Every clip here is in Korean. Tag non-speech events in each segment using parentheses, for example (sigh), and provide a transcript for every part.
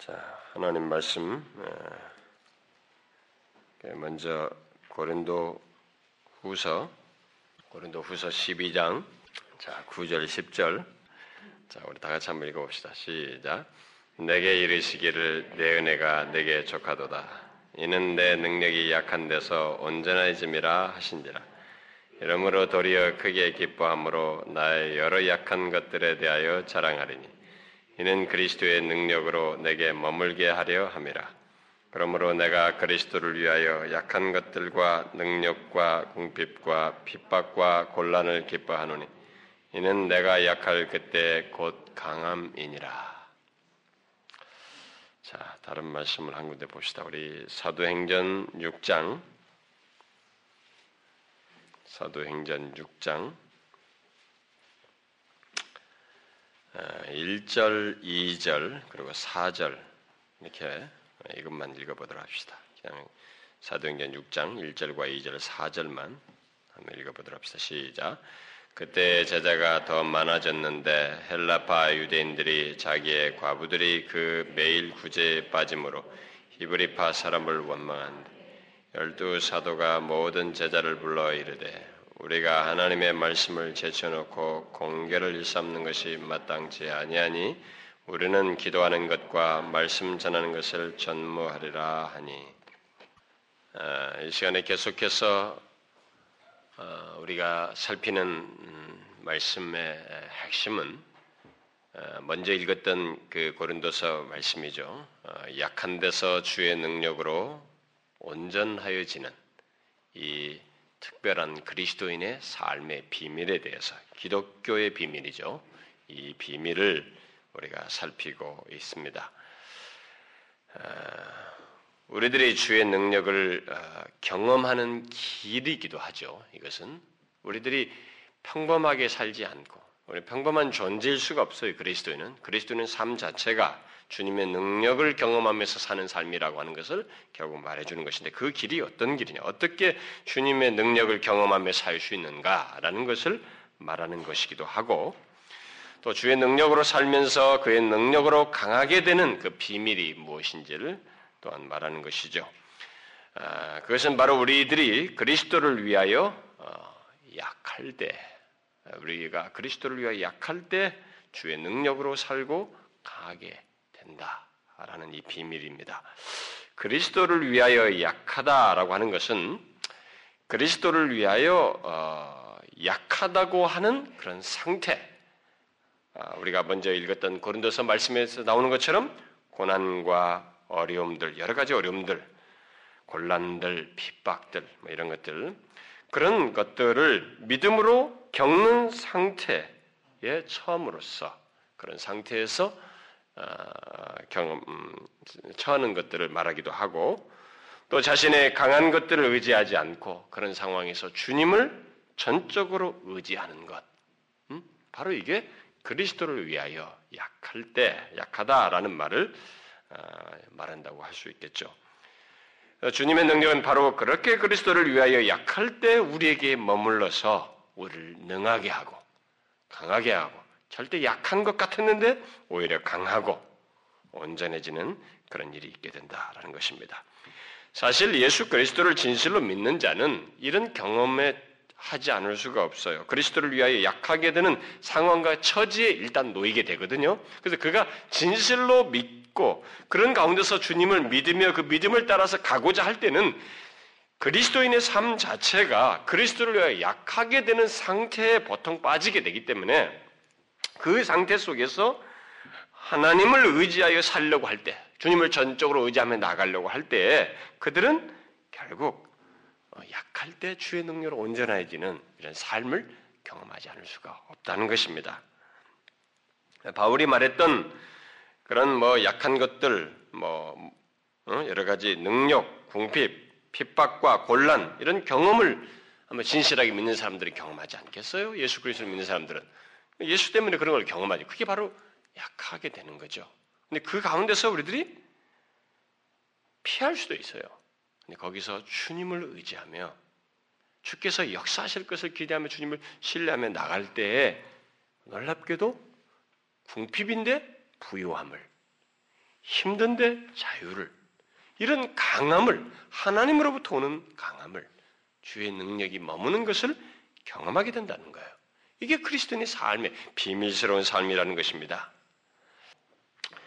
자, 하나님 말씀 먼저 고린도 후서 고린도 후서 12장 자, 9절 10절 자, 우리 다 같이 한번 읽어 봅시다. 시작. 내게 이르시기를 내 은혜가 내게 족하도다. 이는 내 능력이 약한 데서 온전해짐이라 하신지라. 이러므로 도리어 크게 기뻐함으로 나의 여러 약한 것들에 대하여 자랑하리니 이는 그리스도의 능력으로 내게 머물게 하려 함이라. 그러므로 내가 그리스도를 위하여 약한 것들과 능력과 궁핍과 핍박과 곤란을 기뻐하노니 이는 내가 약할 그때 곧 강함이니라. 자, 다른 말씀을 한 군데 봅시다. 우리 사도행전 6장 사도행전 6장 1절, 2절, 그리고 4절 이렇게 이것만 읽어보도록 합시다. 그냥 사도행전 6장 1절과 2절, 4절만 한번 읽어보도록 합시다. 시작. 그때 제자가 더 많아졌는데 헬라파 유대인들이 자기의 과부들이 그 매일 구제에 빠짐으로 히브리파 사람을 원망한다. 열두 사도가 모든 제자를 불러 이르되 우리가 하나님의 말씀을 제쳐놓고 공개를 일삼는 것이 마땅치 아니하니 우리는 기도하는 것과 말씀 전하는 것을 전무하리라 하니 아, 이 시간에 계속해서 어, 우리가 살피는 음, 말씀의 핵심은 어, 먼저 읽었던 그 고린도서 말씀이죠. 어, 약한 데서 주의 능력으로 온전하여지는 이 특별한 그리스도인의 삶의 비밀에 대해서 기독교의 비밀이죠. 이 비밀을 우리가 살피고 있습니다. 아, 우리들의 주의 능력을 아, 경험하는 길이기도 하죠. 이것은 우리들이 평범하게 살지 않고 우리 평범한 존재일 수가 없어요. 그리스도인은 그리스도는 삶 자체가 주님의 능력을 경험하면서 사는 삶이라고 하는 것을 결국 말해주는 것인데 그 길이 어떤 길이냐, 어떻게 주님의 능력을 경험하며 살 수 있는가라는 것을 말하는 것이기도 하고 또 주의 능력으로 살면서 그의 능력으로 강하게 되는 그 비밀이 무엇인지를 또한 말하는 것이죠. 아, 그것은 바로 우리들이 그리스도를 위하여 어, 약할 때, 우리가 그리스도를 위하여 약할 때 주의 능력으로 살고 강하게 된다라는 이 비밀입니다. 그리스도를 위하여 약하다라고 하는 것은 그리스도를 위하여 어, 약하다고 하는 그런 상태. 아, 우리가 먼저 읽었던 고린도서 말씀에서 나오는 것처럼 고난과 어려움들, 여러 가지 어려움들, 곤란들, 핍박들, 뭐 이런 것들, 그런 것들을 믿음으로 겪는 상태에 처음으로서 그런 상태에서 어, 경험 음, 처하는 것들을 말하기도 하고 또 자신의 강한 것들을 의지하지 않고 그런 상황에서 주님을 전적으로 의지하는 것 음? 바로 이게 그리스도를 위하여 약할 때 약하다라는 말을 어, 말한다고 할 수 있겠죠. 주님의 능력은 바로 그렇게 그리스도를 위하여 약할 때 우리에게 머물러서 우리를 능하게 하고 강하게 하고 절대 약한 것 같았는데 오히려 강하고 온전해지는 그런 일이 있게 된다라는 것입니다. 사실 예수 그리스도를 진실로 믿는 자는 이런 경험에 하지 않을 수가 없어요. 그리스도를 위하여 약하게 되는 상황과 처지에 일단 놓이게 되거든요. 그래서 그가 진실로 믿고 그런 가운데서 주님을 믿으며 그 믿음을 따라서 가고자 할 때는 그리스도인의 삶 자체가 그리스도를 위하여 약하게 되는 상태에 보통 빠지게 되기 때문에 그 상태 속에서 하나님을 의지하여 살려고 할 때, 주님을 전적으로 의지하며 나가려고 할 때, 그들은 결국 어, 약할 때 주의 능력으로 온전해지는 이런 삶을 경험하지 않을 수가 없다는 것입니다. 바울이 말했던 그런 뭐 약한 것들, 뭐 어, 여러 가지 능력, 궁핍, 핍박과 곤란 이런 경험을 한번 진실하게 믿는 사람들이 경험하지 않겠어요? 예수 그리스도를 믿는 사람들은 예수 때문에 그런 걸 경험하지. 그게 바로 약하게 되는 거죠. 근데 그 가운데서 우리들이 피할 수도 있어요. 근데 거기서 주님을 의지하며 주께서 역사하실 것을 기대하며 주님을 신뢰하며 나갈 때에 놀랍게도 궁핍인데 부유함을 힘든데 자유를 이런 강함을 하나님으로부터 오는 강함을 주의 능력이 머무는 것을 경험하게 된다는 거예요. 이게 그리스도인의 삶의 비밀스러운 삶이라는 것입니다.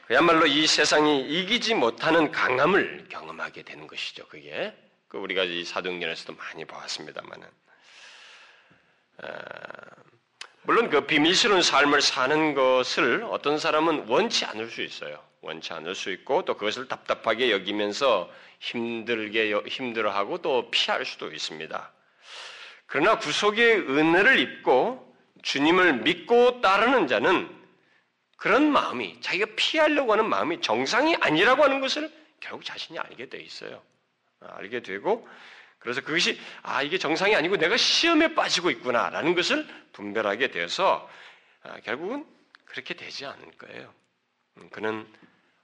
그야말로 이 세상이 이기지 못하는 강함을 경험하게 되는 것이죠. 그게 그 우리가 이 사도행전에서도 많이 보았습니다만은 아, 물론 그 비밀스러운 삶을 사는 것을 어떤 사람은 원치 않을 수 있어요. 원치 않을 수 있고 또 그것을 답답하게 여기면서 힘들게 힘들어하고 또 피할 수도 있습니다. 그러나 구속의 은혜를 입고 주님을 믿고 따르는 자는 그런 마음이 자기가 피하려고 하는 마음이 정상이 아니라고 하는 것을 결국 자신이 알게 돼 있어요. 아, 알게 되고 그래서 그것이 아 이게 정상이 아니고 내가 시험에 빠지고 있구나라는 것을 분별하게 되어서 아, 결국은 그렇게 되지 않을 거예요. 음, 그는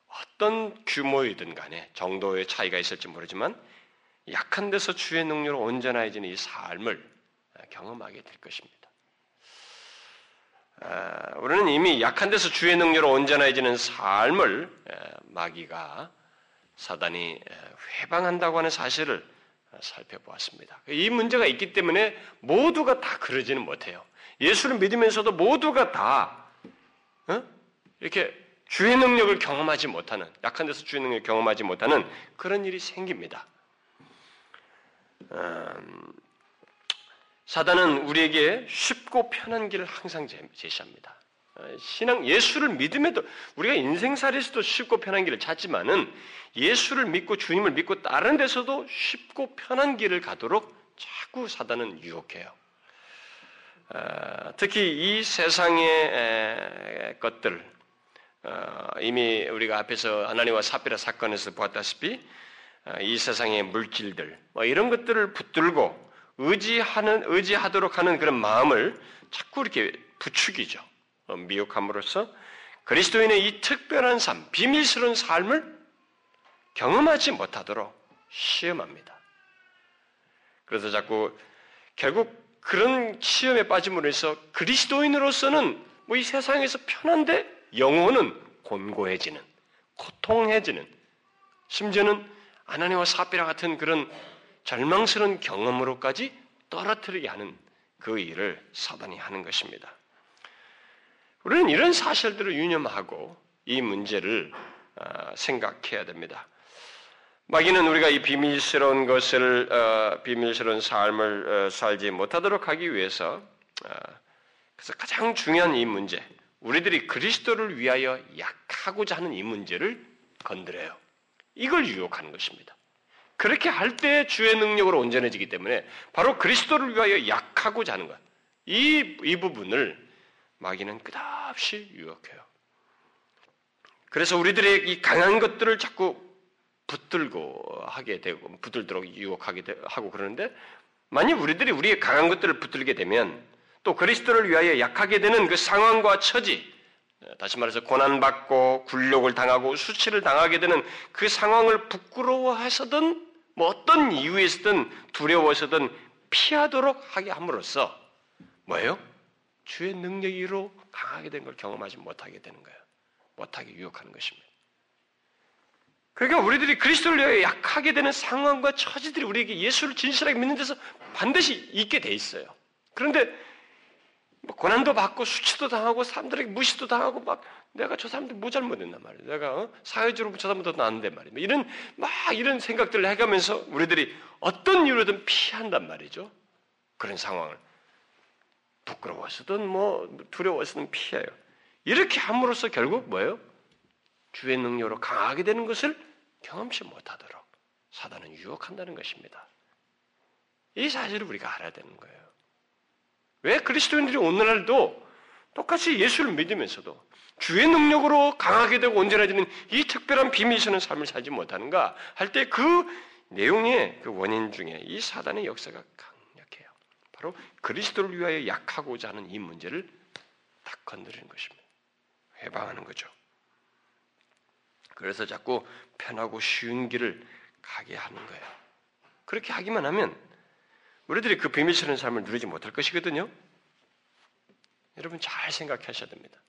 어떤 규모이든 간에 정도의 차이가 있을지 모르지만 약한 데서 주의 능력으로 온전해지는 이 삶을 경험하게 될 것입니다. 우리는 이미 약한 데서 주의 능력으로 온전해지는 삶을 마귀가 사단이 회방한다고 하는 사실을 살펴보았습니다. 이 문제가 있기 때문에 모두가 다 그러지는 못해요. 예수를 믿으면서도 모두가 다 어? 이렇게 주의 능력을 경험하지 못하는 약한 데서 주의 능력을 경험하지 못하는 그런 일이 생깁니다. 음, 사단은 우리에게 쉽고 편한 길을 항상 제시합니다. 어, 신앙 예수를 믿음에도 우리가 인생살이에서도 쉽고 편한 길을 찾지만은 예수를 믿고 주님을 믿고 다른 데서도 쉽고 편한 길을 가도록 자꾸 사단은 유혹해요. 어, 특히 이 세상의 것들 어, 이미 우리가 앞에서 하나님과 사피라 사건에서 보았다시피 이 세상의 물질들 뭐 이런 것들을 붙들고 의지하는 의지하도록 하는 그런 마음을 자꾸 이렇게 부추기죠. 어, 미혹함으로써 그리스도인의 이 특별한 삶, 비밀스러운 삶을 경험하지 못하도록 시험합니다. 그래서 자꾸 결국 그런 시험에 빠짐으로 해서 그리스도인으로서는 뭐 이 세상에서 편한데 영혼은 곤고해지는, 고통해지는, 심지어는 아나니와 사피라 같은 그런 절망스러운 경험으로까지 떨어뜨리게 하는 그 일을 사단이 하는 것입니다. 우리는 이런 사실들을 유념하고 이 문제를 어, 생각해야 됩니다. 마귀는 우리가 이 비밀스러운 것을 어, 비밀스러운 삶을 어, 살지 못하도록 하기 위해서 그래서 가장 중요한 이 문제, 우리들이 그리스도를 위하여 약하고자 하는 이 문제를 건드려요. 이걸 유혹하는 것입니다. 그렇게 할 때 주의 능력으로 온전해지기 때문에 바로 그리스도를 위하여 약하고자 하는 것. 이, 이 부분을 마귀는 끝없이 유혹해요. 그래서 우리들의 이 강한 것들을 자꾸 붙들고 하게 되고, 붙들도록 유혹하게 하고 그러는데, 만약 우리들이 우리의 강한 것들을 붙들게 되면 또 그리스도를 위하여 약하게 되는 그 상황과 처지, 다시 말해서 고난받고 굴욕을 당하고 수치를 당하게 되는 그 상황을 부끄러워해서든 뭐 어떤 이유에서든 두려워서든 피하도록 하게 함으로써 뭐예요? 주의 능력으로 강하게 된 걸 경험하지 못하게 되는 거예요. 못하게 유혹하는 것입니다. 그러니까 우리들이 그리스도를 위해 약하게 되는 상황과 처지들이 우리에게 예수를 진실하게 믿는 데서 반드시 있게 돼 있어요. 그런데 뭐 고난도 받고 수치도 당하고 사람들에게 무시도 당하고 막 내가 저 사람들 뭐 잘못했단 말이야. 내가 어? 사회적으로 저 사람보다 나은데 말이야. 뭐 이런 막 이런 생각들을 해가면서 우리들이 어떤 이유로든 피한단 말이죠. 그런 상황을 부끄러워서든 뭐 두려워서든 피해요. 이렇게 함으로써 결국 뭐예요? 주의 능력으로 강하게 되는 것을 경험치 못하도록 사단은 유혹한다는 것입니다. 이 사실을 우리가 알아야 되는 거예요. 왜 그리스도인들이 오늘날도 똑같이 예수를 믿으면서도 주의 능력으로 강하게 되고 온전해지는 이 특별한 비밀스러운 삶을 살지 못하는가 할 때 그 내용의 그 원인 중에 이 사단의 역사가 강력해요. 바로 그리스도를 위하여 약하고자 하는 이 문제를 딱 건드리는 것입니다. 해방하는 거죠. 그래서 자꾸 편하고 쉬운 길을 가게 하는 거예요. 그렇게 하기만 하면 우리들이 그 비밀스러운 삶을 누리지 못할 것이거든요. 여러분 잘 생각하셔야 됩니다.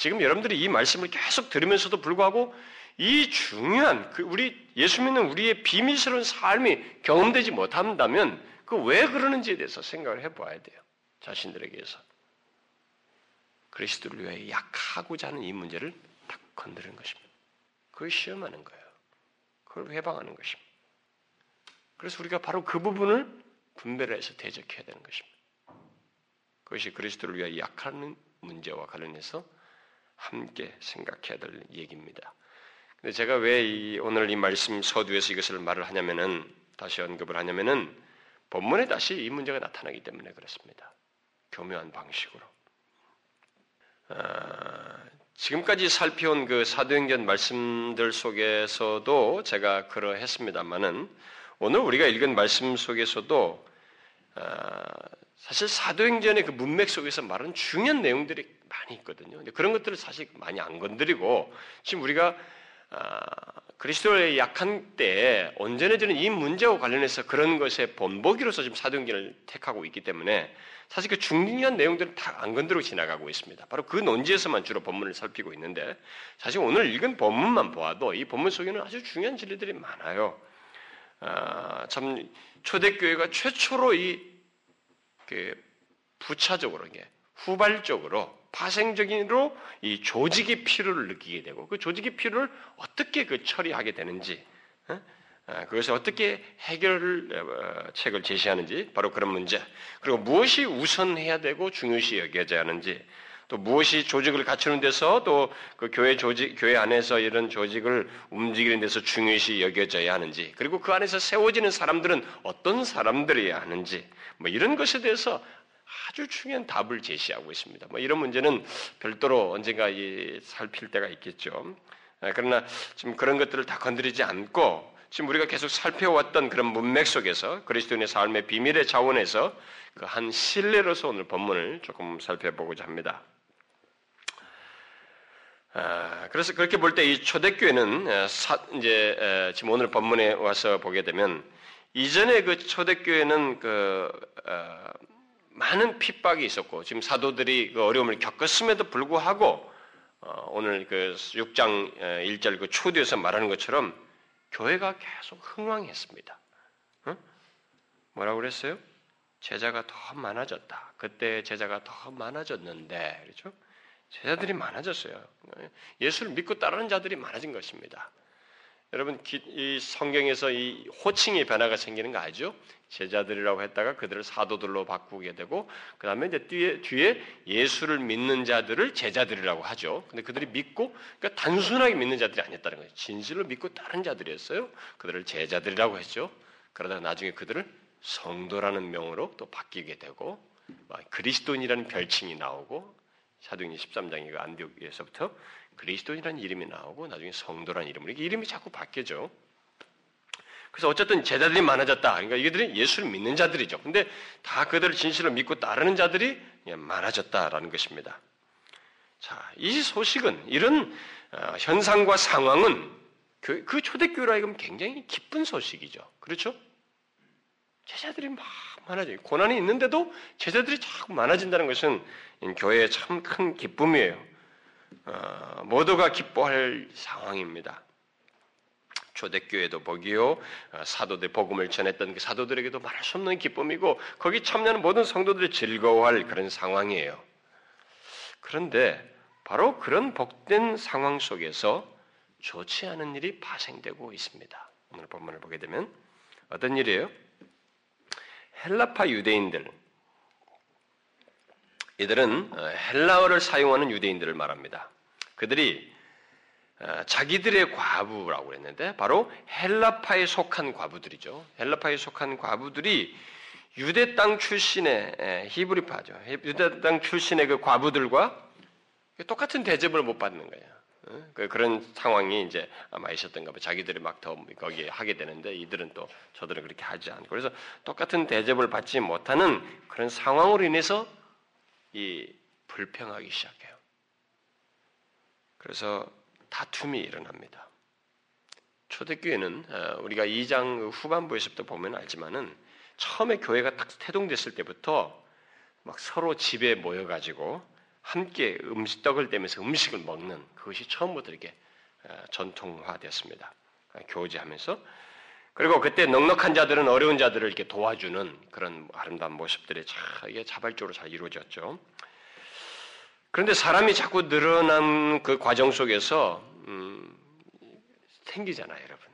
지금 여러분들이 이 말씀을 계속 들으면서도 불구하고 이 중요한 그 우리 예수 믿는 우리의 비밀스러운 삶이 경험되지 못한다면 그 왜 그러는지에 대해서 생각을 해봐야 돼요. 자신들에게서 그리스도를 위해 약하고자 하는 이 문제를 딱 건드는 것입니다. 그걸 시험하는 거예요. 그걸 해방하는 것입니다. 그래서 우리가 바로 그 부분을 분배를 해서 대적해야 되는 것입니다. 그것이 그리스도를 위해 약하는 문제와 관련해서 함께 생각해야 될 얘기입니다. 근데 제가 왜 오늘 이 말씀 서두에서 이것을 말을 하냐면은 다시 언급을 하냐면은 본문에 다시 이 문제가 나타나기 때문에 그렇습니다. 교묘한 방식으로. 아, 지금까지 살펴온 그 사도행전 말씀들 속에서도 제가 그러했습니다만은 오늘 우리가 읽은 말씀 속에서도 아, 사실 사도행전의 그 문맥 속에서 말하는 중요한 내용들이 많이 있거든요. 근데 그런 것들을 사실 많이 안 건드리고 지금 우리가 아, 그리스도의 약한 때에 온전해지는 이 문제와 관련해서 그런 것의 본보기로서 지금 사도행전을 택하고 있기 때문에 사실 그 중요한 내용들은 다 안 건드리고 지나가고 있습니다. 바로 그 논지에서만 주로 본문을 살피고 있는데 사실 오늘 읽은 본문만 보아도 이 본문 속에는 아주 중요한 진리들이 많아요. 아, 참 초대교회가 최초로 이 그 부차적으로 이게 후발적으로 파생적인으로 이 조직의 필요를 느끼게 되고 그 조직의 필요를 어떻게 그 처리하게 되는지 어? 아, 그것을 어떻게 해결 어, 책을 제시하는지 바로 그런 문제 그리고 무엇이 우선해야 되고 중요시 여겨져야 하는지 또 무엇이 조직을 갖추는 데서 또 그 교회 조직 교회 안에서 이런 조직을 움직이는 데서 중요시 여겨져야 하는지 그리고 그 안에서 세워지는 사람들은 어떤 사람들이어야 하는지 뭐 이런 것에 대해서 아주 중요한 답을 제시하고 있습니다. 뭐 이런 문제는 별도로 언젠가 살필 때가 있겠죠. 아, 그러나 지금 그런 것들을 다 건드리지 않고 지금 우리가 계속 살펴왔던 그런 문맥 속에서 그리스도인의 삶의 비밀의 자원에서 그 한 신뢰로서 오늘 본문을 조금 살펴보고자 합니다. 아, 그래서 그렇게 볼 때 이 초대교회는 이제 지금 오늘 본문에 와서 보게 되면 이전에 그 초대교회는 그 어, 많은 핍박이 있었고 지금 사도들이 그 어려움을 겪었음에도 불구하고 어, 오늘 그 6장 1절 그 초두에서 말하는 것처럼 교회가 계속 흥왕했습니다. 어? 뭐라고 그랬어요? 제자가 더 많아졌다. 그때 제자가 더 많아졌는데 그렇죠? 제자들이 많아졌어요. 예수를 믿고 따르는 자들이 많아진 것입니다. 여러분 이 성경에서 이 호칭의 변화가 생기는 거 알죠? 제자들이라고 했다가 그들을 사도들로 바꾸게 되고 그 다음에 이제 뒤에, 뒤에 예수를 믿는 자들을 제자들이라고 하죠. 근데 그들이 믿고 그러니까 단순하게 믿는 자들이 아니었다는 거예요. 진실로 믿고 다른 자들이었어요. 그들을 제자들이라고 했죠. 그러다가 나중에 그들을 성도라는 명으로 또 바뀌게 되고 그리스도인이라는 별칭이 나오고 사도행전 13장이 그 안디옥에서부터 그리스도인이라는 이름이 나오고 나중에 성도라는 이름으로 이름이 자꾸 바뀌죠. 그래서 어쨌든 제자들이 많아졌다. 그러니까 이들은 예수를 믿는 자들이죠. 근데 다 그들을 진실로 믿고 따르는 자들이 많아졌다라는 것입니다. 자, 이 소식은 이런 어, 현상과 상황은 그, 그 초대교회로 하여금 굉장히 기쁜 소식이죠. 그렇죠? 제자들이 막 많아져요. 고난이 있는데도 제자들이 자꾸 많아진다는 것은 교회의 참 큰 기쁨이에요. 어, 모두가 기뻐할 상황입니다. 초대교회도 복이요 어, 사도들 복음을 전했던 그 사도들에게도 말할 수 없는 기쁨이고 거기 참여하는 모든 성도들이 즐거워할 그런 상황이에요. 그런데 바로 그런 복된 상황 속에서 좋지 않은 일이 발생되고 있습니다. 오늘 본문을 보게 되면 어떤 일이에요? 헬라파 유대인들 이들은 어, 헬라어를 사용하는 유대인들을 말합니다. 그들이 어, 자기들의 과부라고 그랬는데 바로 헬라파에 속한 과부들이죠. 헬라파에 속한 과부들이 유대 땅 출신의 히브리파죠. 유대 땅 출신의 그 과부들과 똑같은 대접을 못 받는 거예요. 어? 그 그런 상황이 이제 아마 있었던가 봐. 자기들이 막 더 거기에 하게 되는데 이들은 또 저들은 그렇게 하지 않고 그래서 똑같은 대접을 받지 못하는 그런 상황으로 인해서 이 불평하기 시작해요. 그래서 다툼이 일어납니다. 초대교회는 어, 우리가 2장 후반부에서부터 보면 알지만은 처음에 교회가 딱 태동됐을 때부터 막 서로 집에 모여가지고 함께 음식 떡을 떼면서 음식을 먹는 그것이 처음부터 이렇게 어, 전통화됐습니다. 교제하면서 그리고 그때 넉넉한 자들은 어려운 자들을 이렇게 도와주는 그런 아름다운 모습들이 참 이게 자발적으로 잘 이루어졌죠. 그런데 사람이 자꾸 늘어난 그 과정 속에서 음, 생기잖아요, 여러분.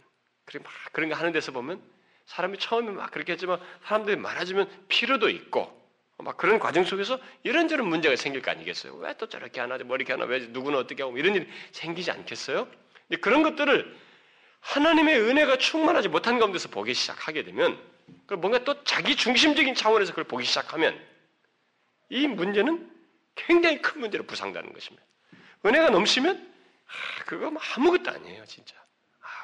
그리고 막 그런 거 하는 데서 보면 사람이 처음에 막 그렇게 했지만 사람들이 많아지면 필요도 있고 막 그런 과정 속에서 이런저런 문제가 생길 거 아니겠어요? 왜 또 저렇게 하나, 뭐 이렇게 하나, 왜 누구는 어떻게 하고 이런 일이 생기지 않겠어요? 근데 그런 것들을 하나님의 은혜가 충만하지 못한 가운데서 보기 시작하게 되면 뭔가 또 자기 중심적인 차원에서 그걸 보기 시작하면 이 문제는 굉장히 큰 문제로 부상되는 것입니다. 은혜가 넘치면 아, 그거 뭐 아무것도 아니에요, 진짜.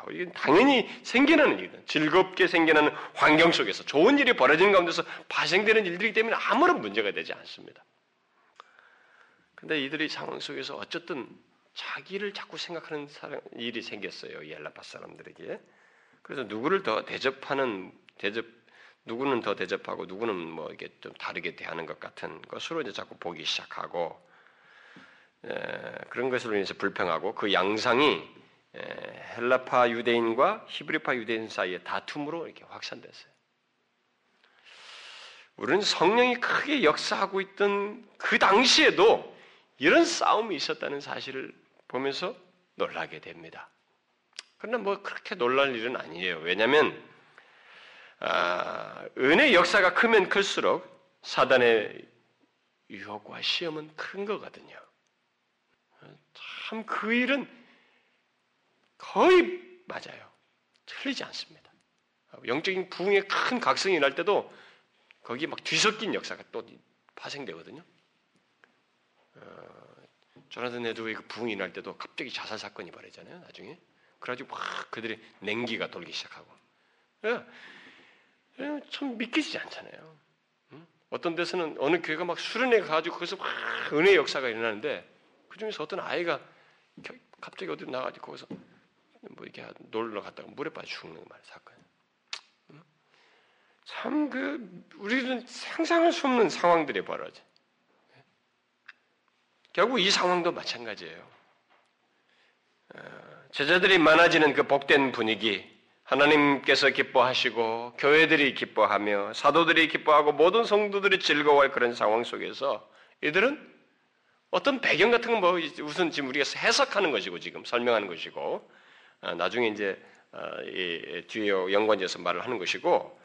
아, 이건 당연히 생겨나는 일이거든. 즐겁게 생겨나는 환경 속에서 좋은 일이 벌어지는 가운데서 발생되는 일들이기 때문에 아무런 문제가 되지 않습니다. 근데 이들이 상황 속에서 어쨌든 자기를 자꾸 생각하는 일이 생겼어요. 이 엘라파 사람들에게. 그래서 누구를 더 대접하는 대접 누구는 더 대접하고 누구는 뭐 이게 좀 다르게 대하는 것 같은 것으로 이제 자꾸 보기 시작하고 에, 그런 것으로 인해서 불평하고 그 양상이 에, 헬라파 유대인과 히브리파 유대인 사이의 다툼으로 이렇게 확산됐어요. 우리는 성령이 크게 역사하고 있던 그 당시에도 이런 싸움이 있었다는 사실을 보면서 놀라게 됩니다. 그러나 뭐 그렇게 놀랄 일은 아니에요. 왜냐하면 아, 은혜 역사가 크면 클수록 사단의 유혹과 시험은 큰 거거든요. 참 그 일은 거의 맞아요. 틀리지 않습니다. 영적인 부흥의 큰 각성이 날 때도 거기에 막 뒤섞인 역사가 또 파생되거든요. 어, 조나단 에드웨이 그 부흥이 날 때도 갑자기 자살 사건이 벌어지잖아요. 나중에 그래가지고 막 그들의 냉기가 돌기 시작하고 예, 예, 참 믿기지 않잖아요. 어떤 데서는 어느 교회가 막 수련회 가가지고 거기서 막 은혜 역사가 일어나는데 그 중에서 어떤 아이가 갑자기 어디 나가지고 거기서 뭐 이렇게 놀러 갔다가 물에 빠져 죽는 말 사건. 참 그 우리는 상상할 수 없는 상황들이 벌어져. 결국 이 상황도 마찬가지예요. 어, 제자들이 많아지는 그 복된 분위기, 하나님께서 기뻐하시고 교회들이 기뻐하며 사도들이 기뻐하고 모든 성도들이 즐거워할 그런 상황 속에서 이들은 어떤 배경 같은 건 뭐 우선 지금 우리가 해석하는 것이고 지금 설명하는 것이고 어, 나중에 이제 어, 뒤에 연관지어서 말을 하는 것이고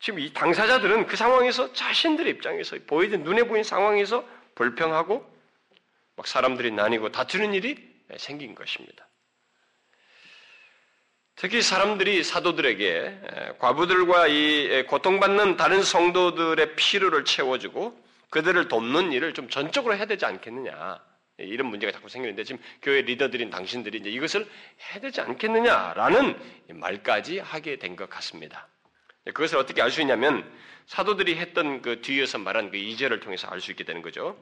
지금 이 당사자들은 그 상황에서 자신들의 입장에서 보이는 눈에 보이는 상황에서 불평하고 막 사람들이 나뉘고 다투는 일이 생긴 것입니다. 특히 사람들이 사도들에게 과부들과 이 고통받는 다른 성도들의 필요를 채워주고 그들을 돕는 일을 좀 전적으로 해야 되지 않겠느냐. 이런 문제가 자꾸 생기는데 지금 교회 리더들인 당신들이 이제 이것을 해야 되지 않겠느냐라는 말까지 하게 된 것 같습니다. 그것을 어떻게 알 수 있냐면 사도들이 했던 그 뒤에서 말한 그 이절을 통해서 알 수 있게 되는 거죠.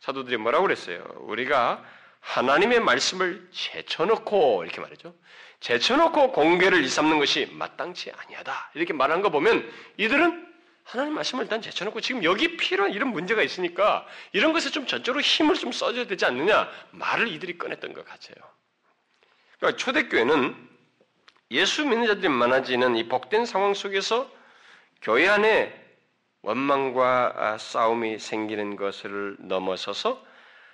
사도들이 뭐라고 그랬어요? 우리가 하나님의 말씀을 제쳐놓고 이렇게 말이죠. 제쳐놓고 공개를 일삼는 것이 마땅치 아니하다. 이렇게 말한 거 보면 이들은 하나님 말씀을 일단 제쳐놓고 지금 여기 필요한 이런 문제가 있으니까 이런 것에 좀 전적으로 힘을 좀 써줘야 되지 않느냐 말을 이들이 꺼냈던 것 같아요. 그러니까 초대교회는 예수 믿는 자들이 많아지는 이 복된 상황 속에서 교회 안에 원망과 아, 싸움이 생기는 것을 넘어서서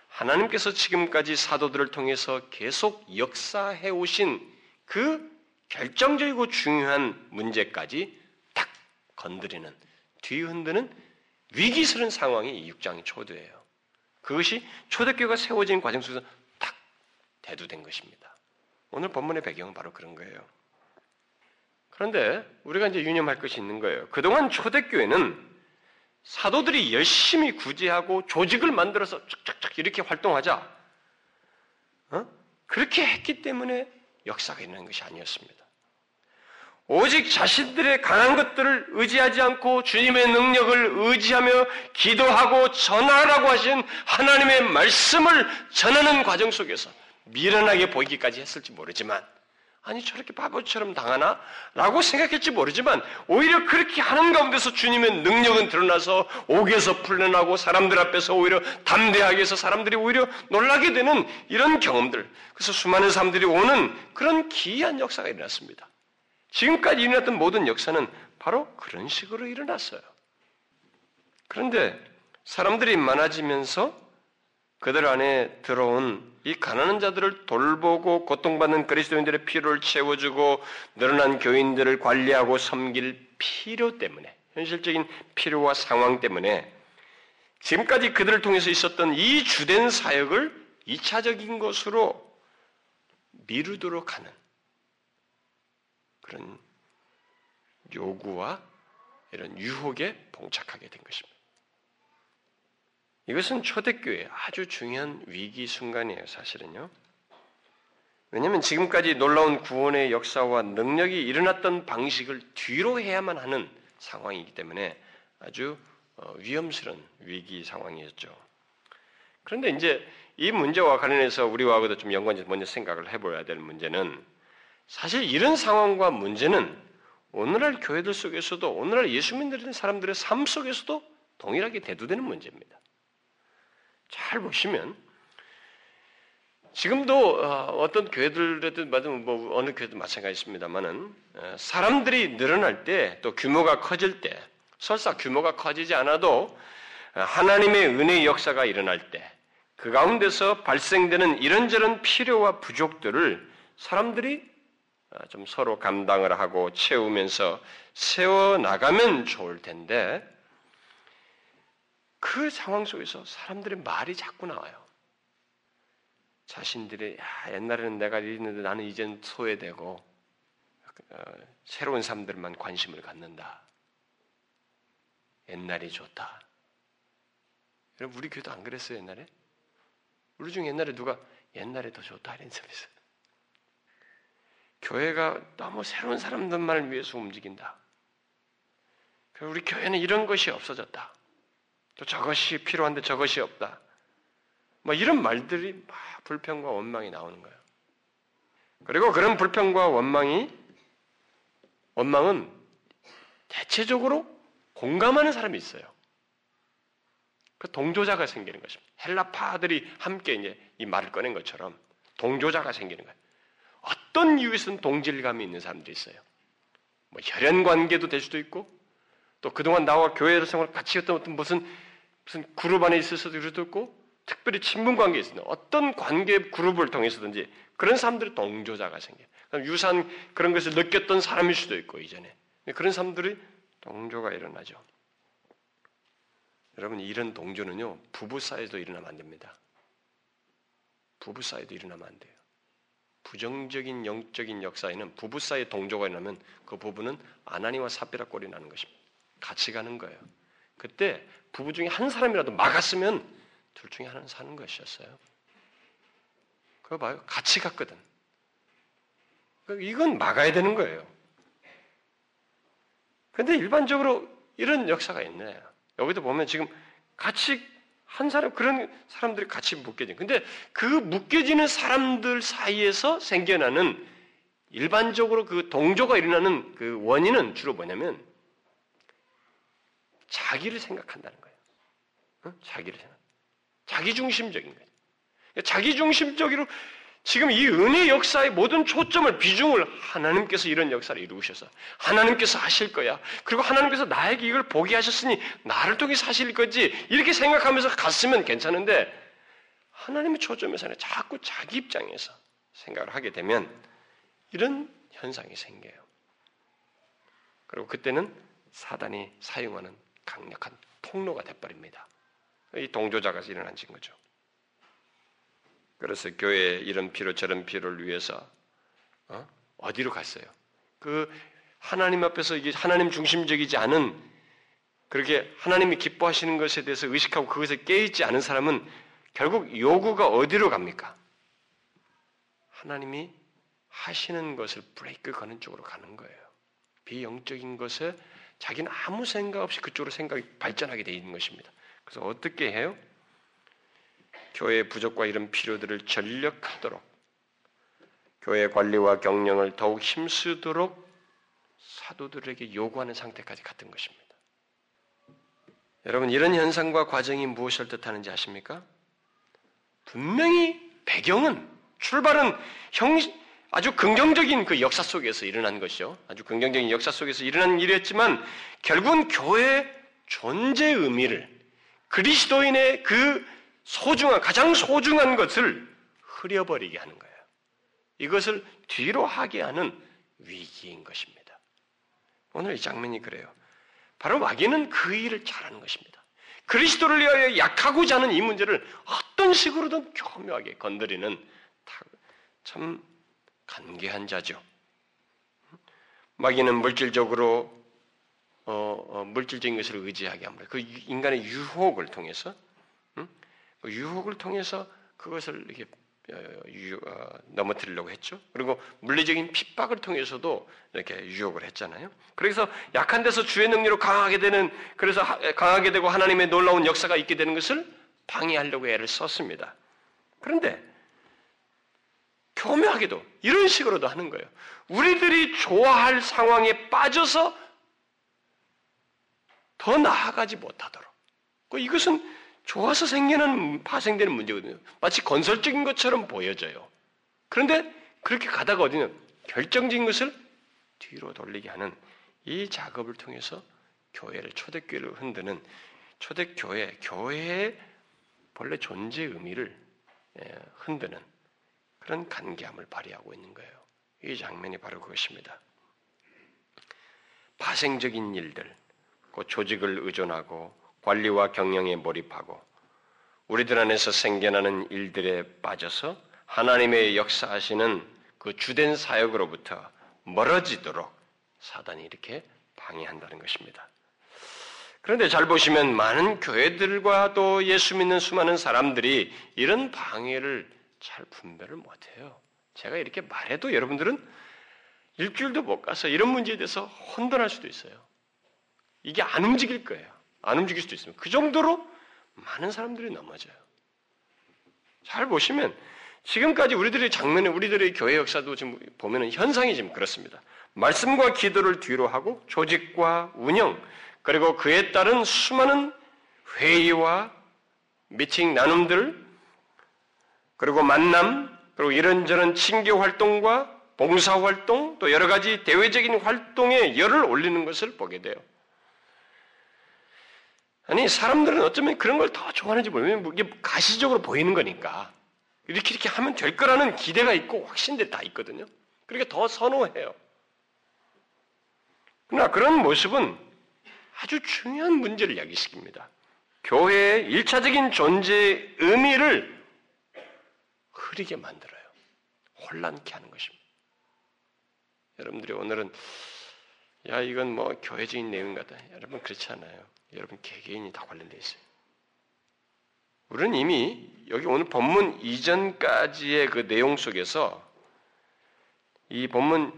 하나님께서 지금까지 사도들을 통해서 계속 역사해 오신 그 결정적이고 중요한 문제까지 딱 건드리는 뒤흔드는 위기스러운 상황이 이 6장의 초대예요. 그것이 초대교가 세워진 과정 속에서 딱 대두된 것입니다. 오늘 본문의 배경은 바로 그런 거예요. 그런데 우리가 이제 유념할 것이 있는 거예요. 그동안 초대교회는 사도들이 열심히 구제하고 조직을 만들어서 쫙쫙쫙 이렇게 활동하자. 어? 그렇게 했기 때문에 역사가 있는 것이 아니었습니다. 오직 자신들의 강한 것들을 의지하지 않고 주님의 능력을 의지하며 기도하고 전하라고 하신 하나님의 말씀을 전하는 과정 속에서 미련하게 보이기까지 했을지 모르지만 아니 저렇게 바보처럼 당하나? 라고 생각했지 모르지만 오히려 그렇게 하는 가운데서 주님의 능력은 드러나서 옥에서 풀려나고 사람들 앞에서 오히려 담대하게 해서 사람들이 오히려 놀라게 되는 이런 경험들 그래서 수많은 사람들이 오는 그런 기이한 역사가 일어났습니다. 지금까지 일어났던 모든 역사는 바로 그런 식으로 일어났어요. 그런데 사람들이 많아지면서 그들 안에 들어온 이 가난한 자들을 돌보고 고통받는 그리스도인들의 필요를 채워주고 늘어난 교인들을 관리하고 섬길 필요 때문에 현실적인 필요와 상황 때문에 지금까지 그들을 통해서 있었던 이 주된 사역을 2차적인 것으로 미루도록 하는 그런 요구와 이런 유혹에 봉착하게 된 것입니다. 이것은 초대교회 아주 중요한 위기 순간이에요, 사실은요. 왜냐하면 지금까지 놀라운 구원의 역사와 능력이 일어났던 방식을 뒤로 해야만 하는 상황이기 때문에 아주 어, 위험스러운 위기 상황이었죠. 그런데 이제 이 문제와 관련해서 우리와도 좀 연관해서 먼저 생각을 해봐야 될 문제는 사실 이런 상황과 문제는 오늘날 교회들 속에서도 오늘날 예수 믿는 사람들의 삶 속에서도 동일하게 대두되는 문제입니다. 잘 보시면 지금도 어, 어떤 교회들에도 뭐 어느 교회도 마찬가지입니다만은 어, 사람들이 늘어날 때 또 규모가 커질 때 설사 규모가 커지지 않아도 어, 하나님의 은혜의 역사가 일어날 때 그 가운데서 발생되는 이런저런 필요와 부족들을 사람들이 좀 서로 감당을 하고 채우면서 세워 나가면 좋을 텐데 그 상황 속에서 사람들의 말이 자꾸 나와요. 자신들이 야, 옛날에는 내가 이랬는데 나는 이젠 소외되고 어, 새로운 사람들만 관심을 갖는다. 옛날이 좋다. 여러분 우리 교도 안 그랬어요 옛날에? 우리 중에 옛날에 누가 옛날에 더 좋다 이런 사람이 있어요. 교회가 너무 새로운 사람들만을 위해서 움직인다. 우리 교회는 이런 것이 없어졌다. 또 저것이 필요한데 저것이 없다. 뭐 이런 말들이 막 불평과 원망이 나오는 거예요. 그리고 그런 불평과 원망이 원망은 대체적으로 공감하는 사람이 있어요. 그 동조자가 생기는 것입니다. 헬라파들이 함께 이제 이 말을 꺼낸 것처럼 동조자가 생기는 거예요. 어떤 이유에서는 동질감이 있는 사람들이 있어요. 뭐 혈연 관계도 될 수도 있고 또 그동안 나와 교회 생활 같이 했던 어떤 무슨 무슨 그룹 안에 있어서도 그래도 있고 특별히 친분 관계에 있는 어떤 관계 그룹을 통해서든지 그런 사람들이 동조자가 생겨요. 유사한 그런 것을 느꼈던 사람일 수도 있고 이전에 그런 사람들이 동조가 일어나죠. 여러분 이런 동조는요 부부 사이도 일어나면 안 됩니다. 부부 사이도 일어나면 안 돼요. 부정적인 영적인 역사에는 부부 사이 동조가 일어나면 그 부부는 아나니와 사비라 꼴이 나는 것입니다. 같이 가는 거예요. 그때 부부 중에 한 사람이라도 막았으면 둘 중에 하나는 사는 것이었어요. 그거 봐요. 같이 갔거든. 이건 막아야 되는 거예요. 근데 일반적으로 이런 역사가 있네. 여기도 보면 지금 같이 한 사람, 그런 사람들이 같이 묶여진. 근데 그 묶여지는 사람들 사이에서 생겨나는 일반적으로 그 동조가 일어나는 그 원인은 주로 뭐냐면 자기를 생각한다는 거예요. 어? 자기를 생각. 자기 중심적인 거예요. 자기 중심적으로 지금 이 은혜 역사의 모든 초점을 비중을 하나님께서 이런 역사를 이루셔서 하나님께서 하실 거야. 그리고 하나님께서 나에게 이걸 보게 하셨으니 나를 통해서 하실 거지. 이렇게 생각하면서 갔으면 괜찮은데 하나님의 초점에서는 자꾸 자기 입장에서 생각을 하게 되면 이런 현상이 생겨요. 그리고 그때는 사단이 사용하는 강력한 통로가 돼버립니다. 이 동조자가 일어난 거죠. 그래서 교회 이런 필요 저런 필요를 위해서 어? 디로 갔어요? 그 하나님 앞에서 이게 하나님 중심적이지 않은 그렇게 하나님이 기뻐하시는 것에 대해서 의식하고 그것에 깨있지 않은 사람은 결국 요구가 어디로 갑니까? 하나님이 하시는 것을 브레이크 거는 쪽으로 가는 거예요. 비영적인 것에 자기는 아무 생각 없이 그쪽으로 생각이 발전하게 되어 있는 것입니다. 그래서 어떻게 해요? 교회의 부족과 이런 필요들을 전력하도록 교회 관리와 경영을 더욱 힘쓰도록 사도들에게 요구하는 상태까지 갔던 것입니다. 여러분 이런 현상과 과정이 무엇을 뜻하는지 아십니까? 분명히 배경은 출발은 형 아주 긍정적인 그 역사 속에서 일어난 것이죠. 아주 긍정적인 역사 속에서 일어난 일이었지만 결국은 교회의 존재 의미를 그리스도인의 그 소중한 가장 소중한 것을 흐려버리게 하는 거예요. 이것을 뒤로 하게 하는 위기인 것입니다. 오늘 이 장면이 그래요. 바로 마귀는 그 일을 잘하는 것입니다. 그리스도를 위하여 약하고자 하는 이 문제를 어떤 식으로든 교묘하게 건드리는 참 간계한 자죠. 마귀는 물질적으로 어, 어, 물질적인 것을 의지하게 합니다. 그 인간의 유혹을 통해서 유혹을 통해서 그것을 이렇게 어, 유, 어, 넘어뜨리려고 했죠. 그리고 물리적인 핍박을 통해서도 이렇게 유혹을 했잖아요. 그래서 약한 데서 주의 능력으로 강하게 되는 그래서 하, 강하게 되고 하나님의 놀라운 역사가 있게 되는 것을 방해하려고 애를 썼습니다. 그런데 교묘하게도 이런 식으로도 하는 거예요. 우리들이 좋아할 상황에 빠져서 더 나아가지 못하도록. 그 이것은 좋아서 생기는 파생되는 문제거든요. 마치 건설적인 것처럼 보여져요. 그런데 그렇게 가다가 어디는 결정적인 것을 뒤로 돌리게 하는 이 작업을 통해서 교회를 초대교회를 흔드는 초대교회, 교회의 본래 존재 의미를 예, 흔드는 그런 간계함을 발휘하고 있는 거예요. 이 장면이 바로 그것입니다. 파생적인 일들, 그 조직을 의존하고 관리와 경영에 몰입하고 우리들 안에서 생겨나는 일들에 빠져서 하나님의 역사하시는 그 주된 사역으로부터 멀어지도록 사단이 이렇게 방해한다는 것입니다. 그런데 잘 보시면 많은 교회들과 또 예수 믿는 수많은 사람들이 이런 방해를 잘 분별을 못해요. 제가 이렇게 말해도 여러분들은 일주일도 못 가서 이런 문제에 대해서 혼돈할 수도 있어요. 이게 안 움직일 거예요. 안 움직일 수도 있습니다. 그 정도로 많은 사람들이 넘어져요. 잘 보시면 지금까지 우리들의 장면에 우리들의 교회 역사도 지금 보면은 현상이 지금 그렇습니다. 말씀과 기도를 뒤로 하고 조직과 운영 그리고 그에 따른 수많은 회의와 미팅 나눔들 그리고 만남 그리고 이런저런 친교 활동과 봉사 활동 또 여러 가지 대외적인 활동에 열을 올리는 것을 보게 돼요. 아니 사람들은 어쩌면 그런 걸 더 좋아하는지 모르면 뭐 이게 가시적으로 보이는 거니까 이렇게 이렇게 하면 될 거라는 기대가 있고 확신들이 다 있거든요. 그러니까 더 선호해요. 그러나 그런 모습은 아주 중요한 문제를 야기시킵니다. 교회의 일차적인 존재의 의미를 흐리게 만들어요. 혼란케 하는 것입니다. 여러분들이 오늘은 야 이건 뭐 교회적인 내용 같다. 여러분 그렇지 않아요. 여러분 개개인이 다 관련되어 있어요. 우리는 이미 여기 오늘 본문 이전까지의 그 내용 속에서 이 본문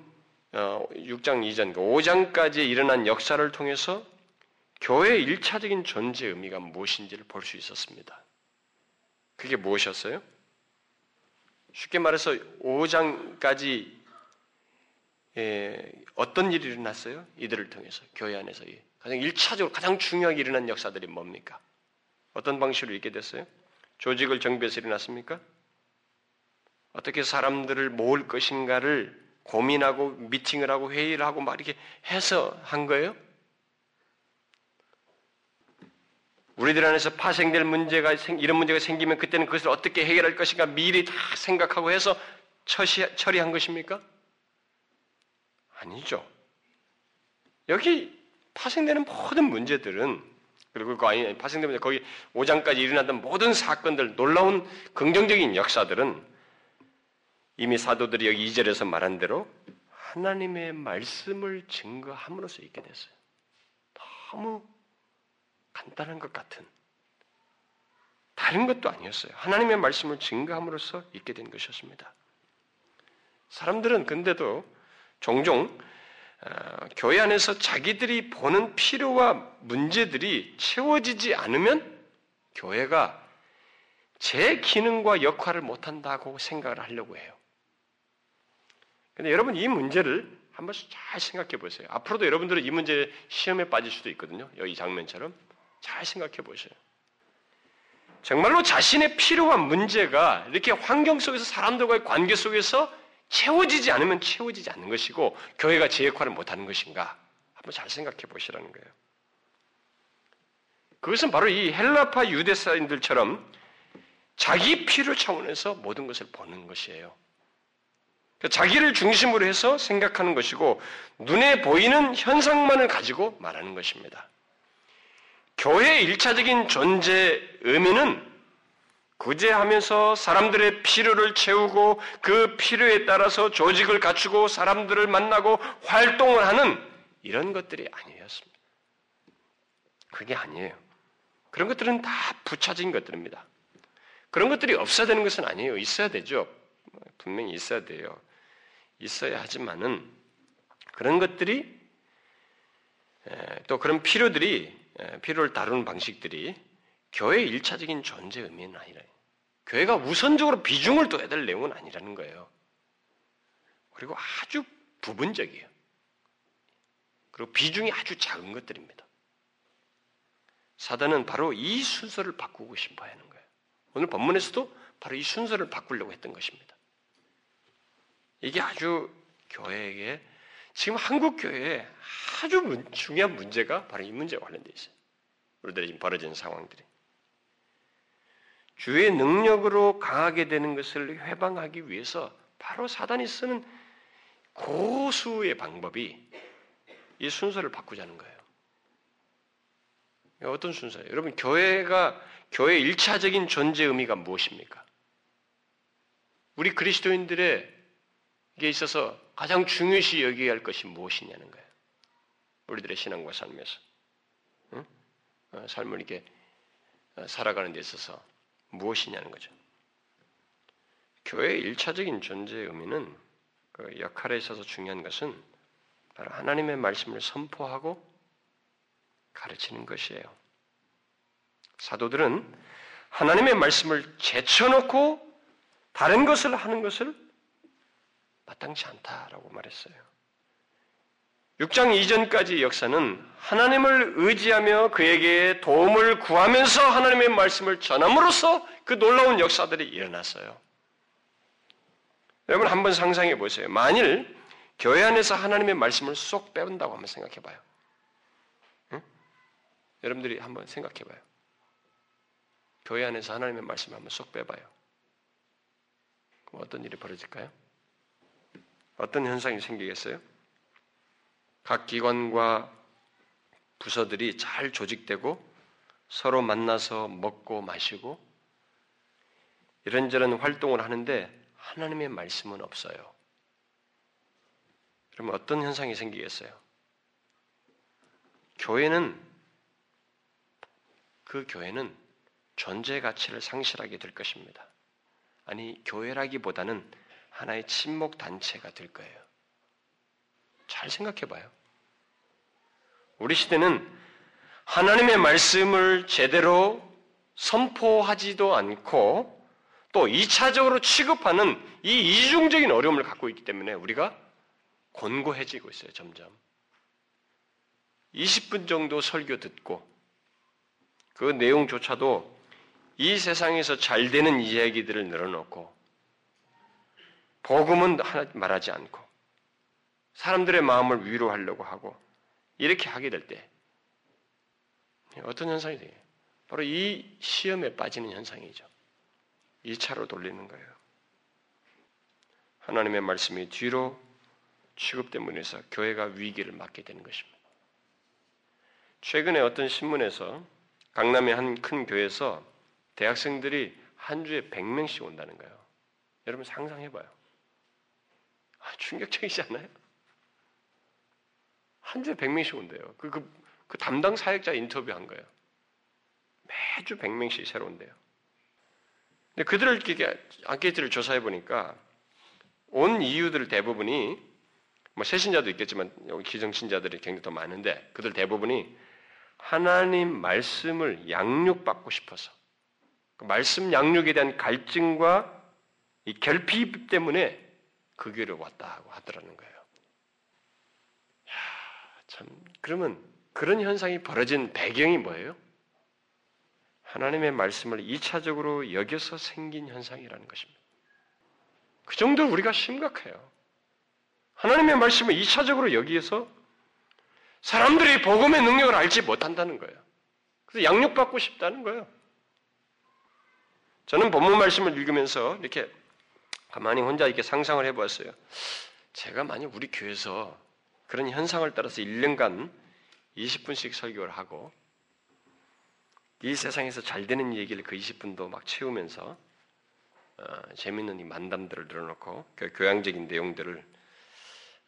6장 어, 이전, 5장까지 그 일어난 역사를 통해서 교회의 일차적인 존재 의미가 무엇인지를 볼 수 있었습니다. 그게 무엇이었어요? 쉽게 말해서 5장까지 예, 어떤 일이 일어났어요? 이들을 통해서 교회 안에서 가장 일차적으로 가장 중요하게 일어난 역사들이 뭡니까? 어떤 방식으로 있게 됐어요? 조직을 정비해서 일어났습니까? 어떻게 사람들을 모을 것인가를 고민하고 미팅을 하고 회의를 하고 막 이렇게 해서 한 거예요? 우리들 안에서 파생될 문제가 이런 문제가 생기면 그때는 그것을 어떻게 해결할 것인가 미리 다 생각하고 해서 처시, 처리한 것입니까? 아니죠. 여기 파생되는 모든 문제들은 그리고 그 아니 파생되면 거기 5장까지 일어났던 모든 사건들 놀라운 긍정적인 역사들은 이미 사도들이 여기 2절에서 말한 대로 하나님의 말씀을 증거함으로써 있게 됐어요. 너무 간단한 것 같은 다른 것도 아니었어요. 하나님의 말씀을 증거함으로써 있게 된 것이었습니다. 사람들은 근데도 종종 어, 교회 안에서 자기들이 보는 필요와 문제들이 채워지지 않으면 교회가 제 기능과 역할을 못한다고 생각을 하려고 해요. 근데 여러분 이 문제를 한번 잘 생각해 보세요. 앞으로도 여러분들은 이 문제 시험에 빠질 수도 있거든요. 여기 장면처럼 잘 생각해 보세요. 정말로 자신의 필요한 문제가 이렇게 환경 속에서 사람들과의 관계 속에서 채워지지 않으면 채워지지 않는 것이고 교회가 제 역할을 못하는 것인가 한번 잘 생각해 보시라는 거예요. 그것은 바로 이 헬라파 유대사인들처럼 자기 필요 차원에서 모든 것을 보는 것이에요. 그러니까 자기를 중심으로 해서 생각하는 것이고 눈에 보이는 현상만을 가지고 말하는 것입니다. 교회의 일차적인 존재 의미는 구제하면서 사람들의 필요를 채우고 그 필요에 따라서 조직을 갖추고 사람들을 만나고 활동을 하는 이런 것들이 아니었습니다. 그게 아니에요. 그런 것들은 다 부차적인 것들입니다. 그런 것들이 없어야 되는 것은 아니에요. 있어야 되죠. 분명히 있어야 돼요. 있어야 하지만은 그런 것들이 또 그런 필요들이 필요를 다루는 방식들이 교회의 일차적인 존재 의미는 아니라 교회가 우선적으로 비중을 둬야 될 내용은 아니라는 거예요. 그리고 아주 부분적이에요. 그리고 비중이 아주 작은 것들입니다. 사단은 바로 이 순서를 바꾸고 싶어 하는 거예요. 오늘 본문에서도 바로 이 순서를 바꾸려고 했던 것입니다. 이게 아주 교회에게 지금 한국 교회에 아주 문, 중요한 문제가 바로 이 문제와 관련되어 있어요. 우리들이 지금 벌어진 상황들이. 주의 능력으로 강하게 되는 것을 회방하기 위해서 바로 사단이 쓰는 고수의 방법이 이 순서를 바꾸자는 거예요. 어떤 순서예요? 여러분, 교회가, 교회의 일차적인 존재 의미가 무엇입니까? 우리 그리스도인들의 게 있어서 가장 중요시 여겨야 할 것이 무엇이냐는 거예요. 우리들의 신앙과 삶에서. 응? 어, 삶을 이렇게 어, 살아가는 데 있어서 무엇이냐는 거죠. 교회의 일차적인 존재의 의미는 그 역할에 있어서 중요한 것은 바로 하나님의 말씀을 선포하고 가르치는 것이에요. 사도들은 하나님의 말씀을 제쳐놓고 다른 것을 하는 것을 마땅치 않다라고 말했어요. 6장 이전까지 역사는 하나님을 의지하며 그에게 도움을 구하면서 하나님의 말씀을 전함으로써 그 놀라운 역사들이 일어났어요. 여러분 한번 상상해 보세요. 만일 교회 안에서 하나님의 말씀을 쏙 빼본다고 한번 생각해 봐요. 응? 여러분들이 한번 생각해 봐요. 교회 안에서 하나님의 말씀을 한번 쏙 빼봐요. 그럼 어떤 일이 벌어질까요? 어떤 현상이 생기겠어요? 각 기관과 부서들이 잘 조직되고 서로 만나서 먹고 마시고 이런저런 활동을 하는데 하나님의 말씀은 없어요. 그러면 어떤 현상이 생기겠어요? 교회는 그 교회는 존재 가치를 상실하게 될 것입니다. 아니 교회라기보다는 하나의 친목 단체가 될 거예요. 잘 생각해 봐요. 우리 시대는 하나님의 말씀을 제대로 선포하지도 않고 또 2차적으로 취급하는 이 이중적인 어려움을 갖고 있기 때문에 우리가 곤고해지고 있어요, 점점. 20분 정도 설교 듣고 그 내용조차도 이 세상에서 잘 되는 이야기들을 늘어놓고 복음은 말하지 않고 사람들의 마음을 위로하려고 하고 이렇게 하게 될 때 어떤 현상이 돼요? 바로 이 시험에 빠지는 현상이죠. 2차로 돌리는 거예요. 하나님의 말씀이 뒤로 취급됨으로 해서 교회가 위기를 맞게 되는 것입니다. 최근에 어떤 신문에서 강남의 한 큰 교회에서 대학생들이 한 주에 100명씩 온다는 거예요. 여러분 상상해봐요. 아, 충격적이지 않아요? 한 주에 100명씩 온대요. 그, 그, 그 담당 사역자 인터뷰한 거예요. 매주 100명씩 새로 온대요. 근데 그들을 이렇게 안케이트를 조사해 보니까 온 이유들 대부분이 뭐 새신자도 있겠지만 여기 기성신자들이 굉장히 더 많은데 그들 대부분이 하나님 말씀을 양육받고 싶어서 그 말씀 양육에 대한 갈증과 이 결핍 때문에 그 교회로 왔다 하고 하더라는 거예요. 야, 참 그러면 그런 현상이 벌어진 배경이 뭐예요? 하나님의 말씀을 2차적으로 여겨서 생긴 현상이라는 것입니다. 그 정도 우리가 심각해요. 하나님의 말씀을 2차적으로 여기에서 사람들이 복음의 능력을 알지 못한다는 거예요. 그래서 양육받고 싶다는 거예요. 저는 본문 말씀을 읽으면서 이렇게 가만히 혼자 이렇게 상상을 해보았어요. 제가 만약 우리 교회에서 그런 현상을 따라서 1년간 20분씩 설교를 하고 이 세상에서 잘 되는 얘기를 그 20분도 막 채우면서 어, 재밌는 이 만담들을 늘어놓고 그 교양적인 내용들을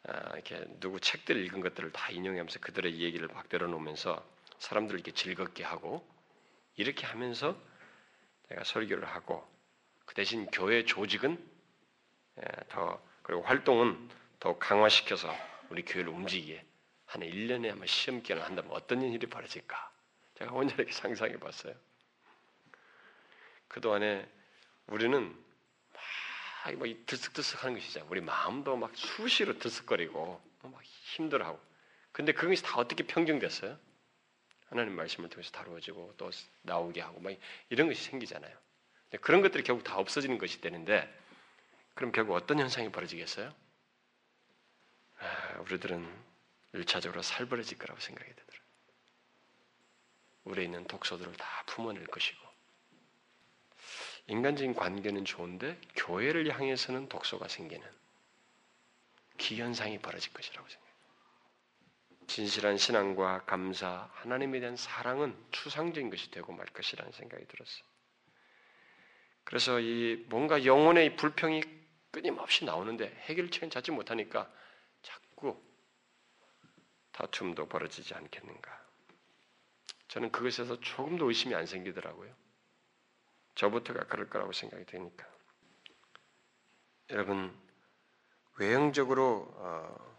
어, 이렇게 누구 책들 읽은 것들을 다 인용하면서 그들의 얘기를 막 들어놓으면서 사람들을 이렇게 즐겁게 하고 이렇게 하면서 내가 설교를 하고 그 대신 교회 조직은 예, 더 그리고 활동은 더 강화시켜서 우리 교회를 움직이게 한 1년에 한번 시험 기간을 한다면 어떤 일이 벌어질까? 제가 혼자 이렇게 상상해 봤어요. 그동안에 우리는 막 들썩들썩 하는 것이죠. 우리 마음도 막 수시로 들썩거리고 막 힘들어하고. 근데 그것이 다 어떻게 평정됐어요? 하나님 말씀을 통해서 다루어지고 또 나오게 하고 막 이런 것이 생기잖아요. 그런 것들이 결국 다 없어지는 것이 되는데 그럼 결국 어떤 현상이 벌어지겠어요? 아, 우리들은 일차적으로 살벌해질 거라고 생각이 되더라고요. 우리에 있는 독소들을 다 품어낼 것이고 인간적인 관계는 좋은데 교회를 향해서는 독소가 생기는 기현상이 벌어질 것이라고 생각해요. 진실한 신앙과 감사, 하나님에 대한 사랑은 추상적인 것이 되고 말 것이라는 생각이 들었어요. 그래서 이 뭔가 영혼의 불평이 끊임없이 나오는데 해결책은 찾지 못하니까 자꾸 다툼도 벌어지지 않겠는가. 저는 그것에서 조금도 의심이 안 생기더라고요. 저부터가 그럴 거라고 생각이 되니까. 여러분, 외형적으로 어,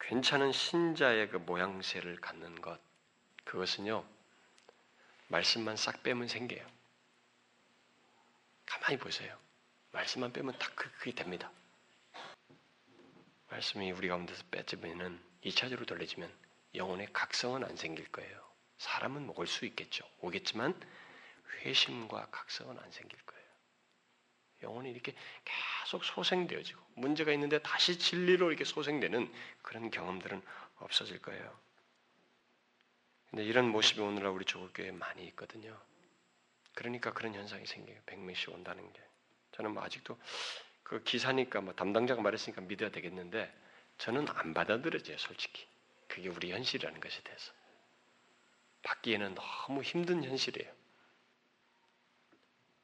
괜찮은 신자의 그 모양새를 갖는 것, 그것은요, 말씀만 싹 빼면 생겨요. 가만히 보세요. 말씀만 빼면 딱 그, 그게 됩니다. 말씀이 우리 가운데서 빼지면은 2차적으로 돌려지면 영혼의 각성은 안 생길 거예요. 사람은 먹을 수 있겠죠. 오겠지만 회심과 각성은 안 생길 거예요. 영혼이 이렇게 계속 소생되어지고 문제가 있는데 다시 진리로 이렇게 소생되는 그런 경험들은 없어질 거예요. 근데 이런 모습이 오늘날 우리 조국교회에 많이 있거든요. 그러니까 그런 현상이 생겨요. 백명씩 온다는 게. 저는 뭐 아직도 그 기사니까 뭐 담당자가 말했으니까 믿어야 되겠는데 저는 안 받아들여져요, 솔직히. 그게 우리 현실이라는 것에 대해서. 받기에는 너무 힘든 현실이에요.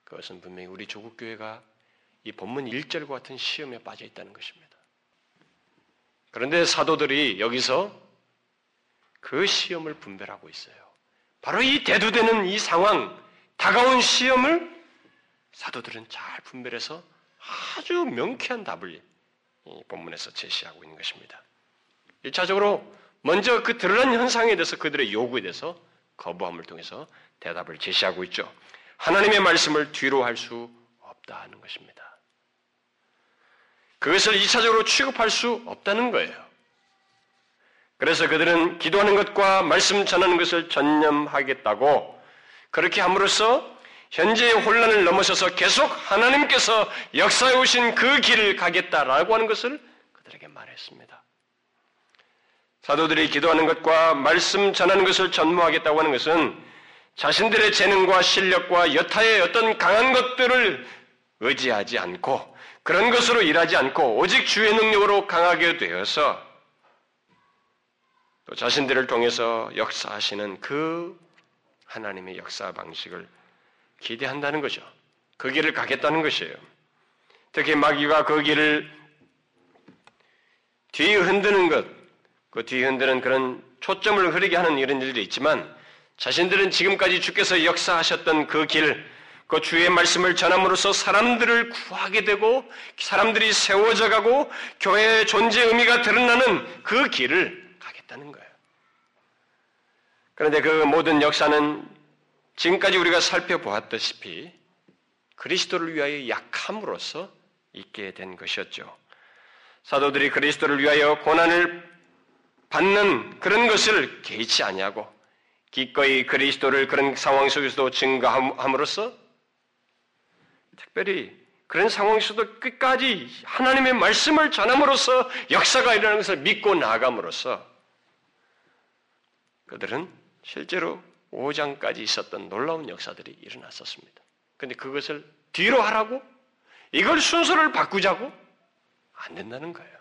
그것은 분명히 우리 조국 교회가 이 본문 1절과 같은 시험에 빠져 있다는 것입니다. 그런데 사도들이 여기서 그 시험을 분별하고 있어요. 바로 이 대두되는 이 상황, 다가온 시험을 사도들은 잘 분별해서 아주 명쾌한 답을 이 본문에서 제시하고 있는 것입니다. 1차적으로 먼저 그 드러난 현상에 대해서 그들의 요구에 대해서 거부함을 통해서 대답을 제시하고 있죠. 하나님의 말씀을 뒤로 할 수 없다 는 것입니다. 그것을 2차적으로 취급할 수 없다는 거예요. 그래서 그들은 기도하는 것과 말씀 전하는 것을 전념하겠다고 그렇게 함으로써 현재의 혼란을 넘어서서 계속 하나님께서 역사해 오신 그 길을 가겠다라고 하는 것을 그들에게 말했습니다. 사도들이 기도하는 것과 말씀 전하는 것을 전무하겠다고 하는 것은 자신들의 재능과 실력과 여타의 어떤 강한 것들을 의지하지 않고 그런 것으로 일하지 않고 오직 주의 능력으로 강하게 되어서 또 자신들을 통해서 역사하시는 그 하나님의 역사 방식을 기대한다는 거죠. 그 길을 가겠다는 것이에요. 특히 마귀가 그 길을 뒤 흔드는 것, 그 뒤 흔드는 그런 초점을 흐리게 하는 이런 일들이 있지만 자신들은 지금까지 주께서 역사하셨던 그 길, 그 주의 말씀을 전함으로써 사람들을 구하게 되고 사람들이 세워져 가고 교회의 존재 의미가 드러나는 그 길을 가겠다는 거예요. 그런데 그 모든 역사는 지금까지 우리가 살펴보았다시피 그리스도를 위하여 약함으로써 있게 된 것이었죠. 사도들이 그리스도를 위하여 고난을 받는 그런 것을 개의치 아니하고 기꺼이 그리스도를 그런 상황 속에서도 증거함으로써 특별히 그런 상황에서도 끝까지 하나님의 말씀을 전함으로써 역사가 일어나는 것을 믿고 나아감으로써 그들은 실제로 5장까지 있었던 놀라운 역사들이 일어났었습니다. 근데 그것을 뒤로 하라고? 이걸 순서를 바꾸자고? 안 된다는 거예요.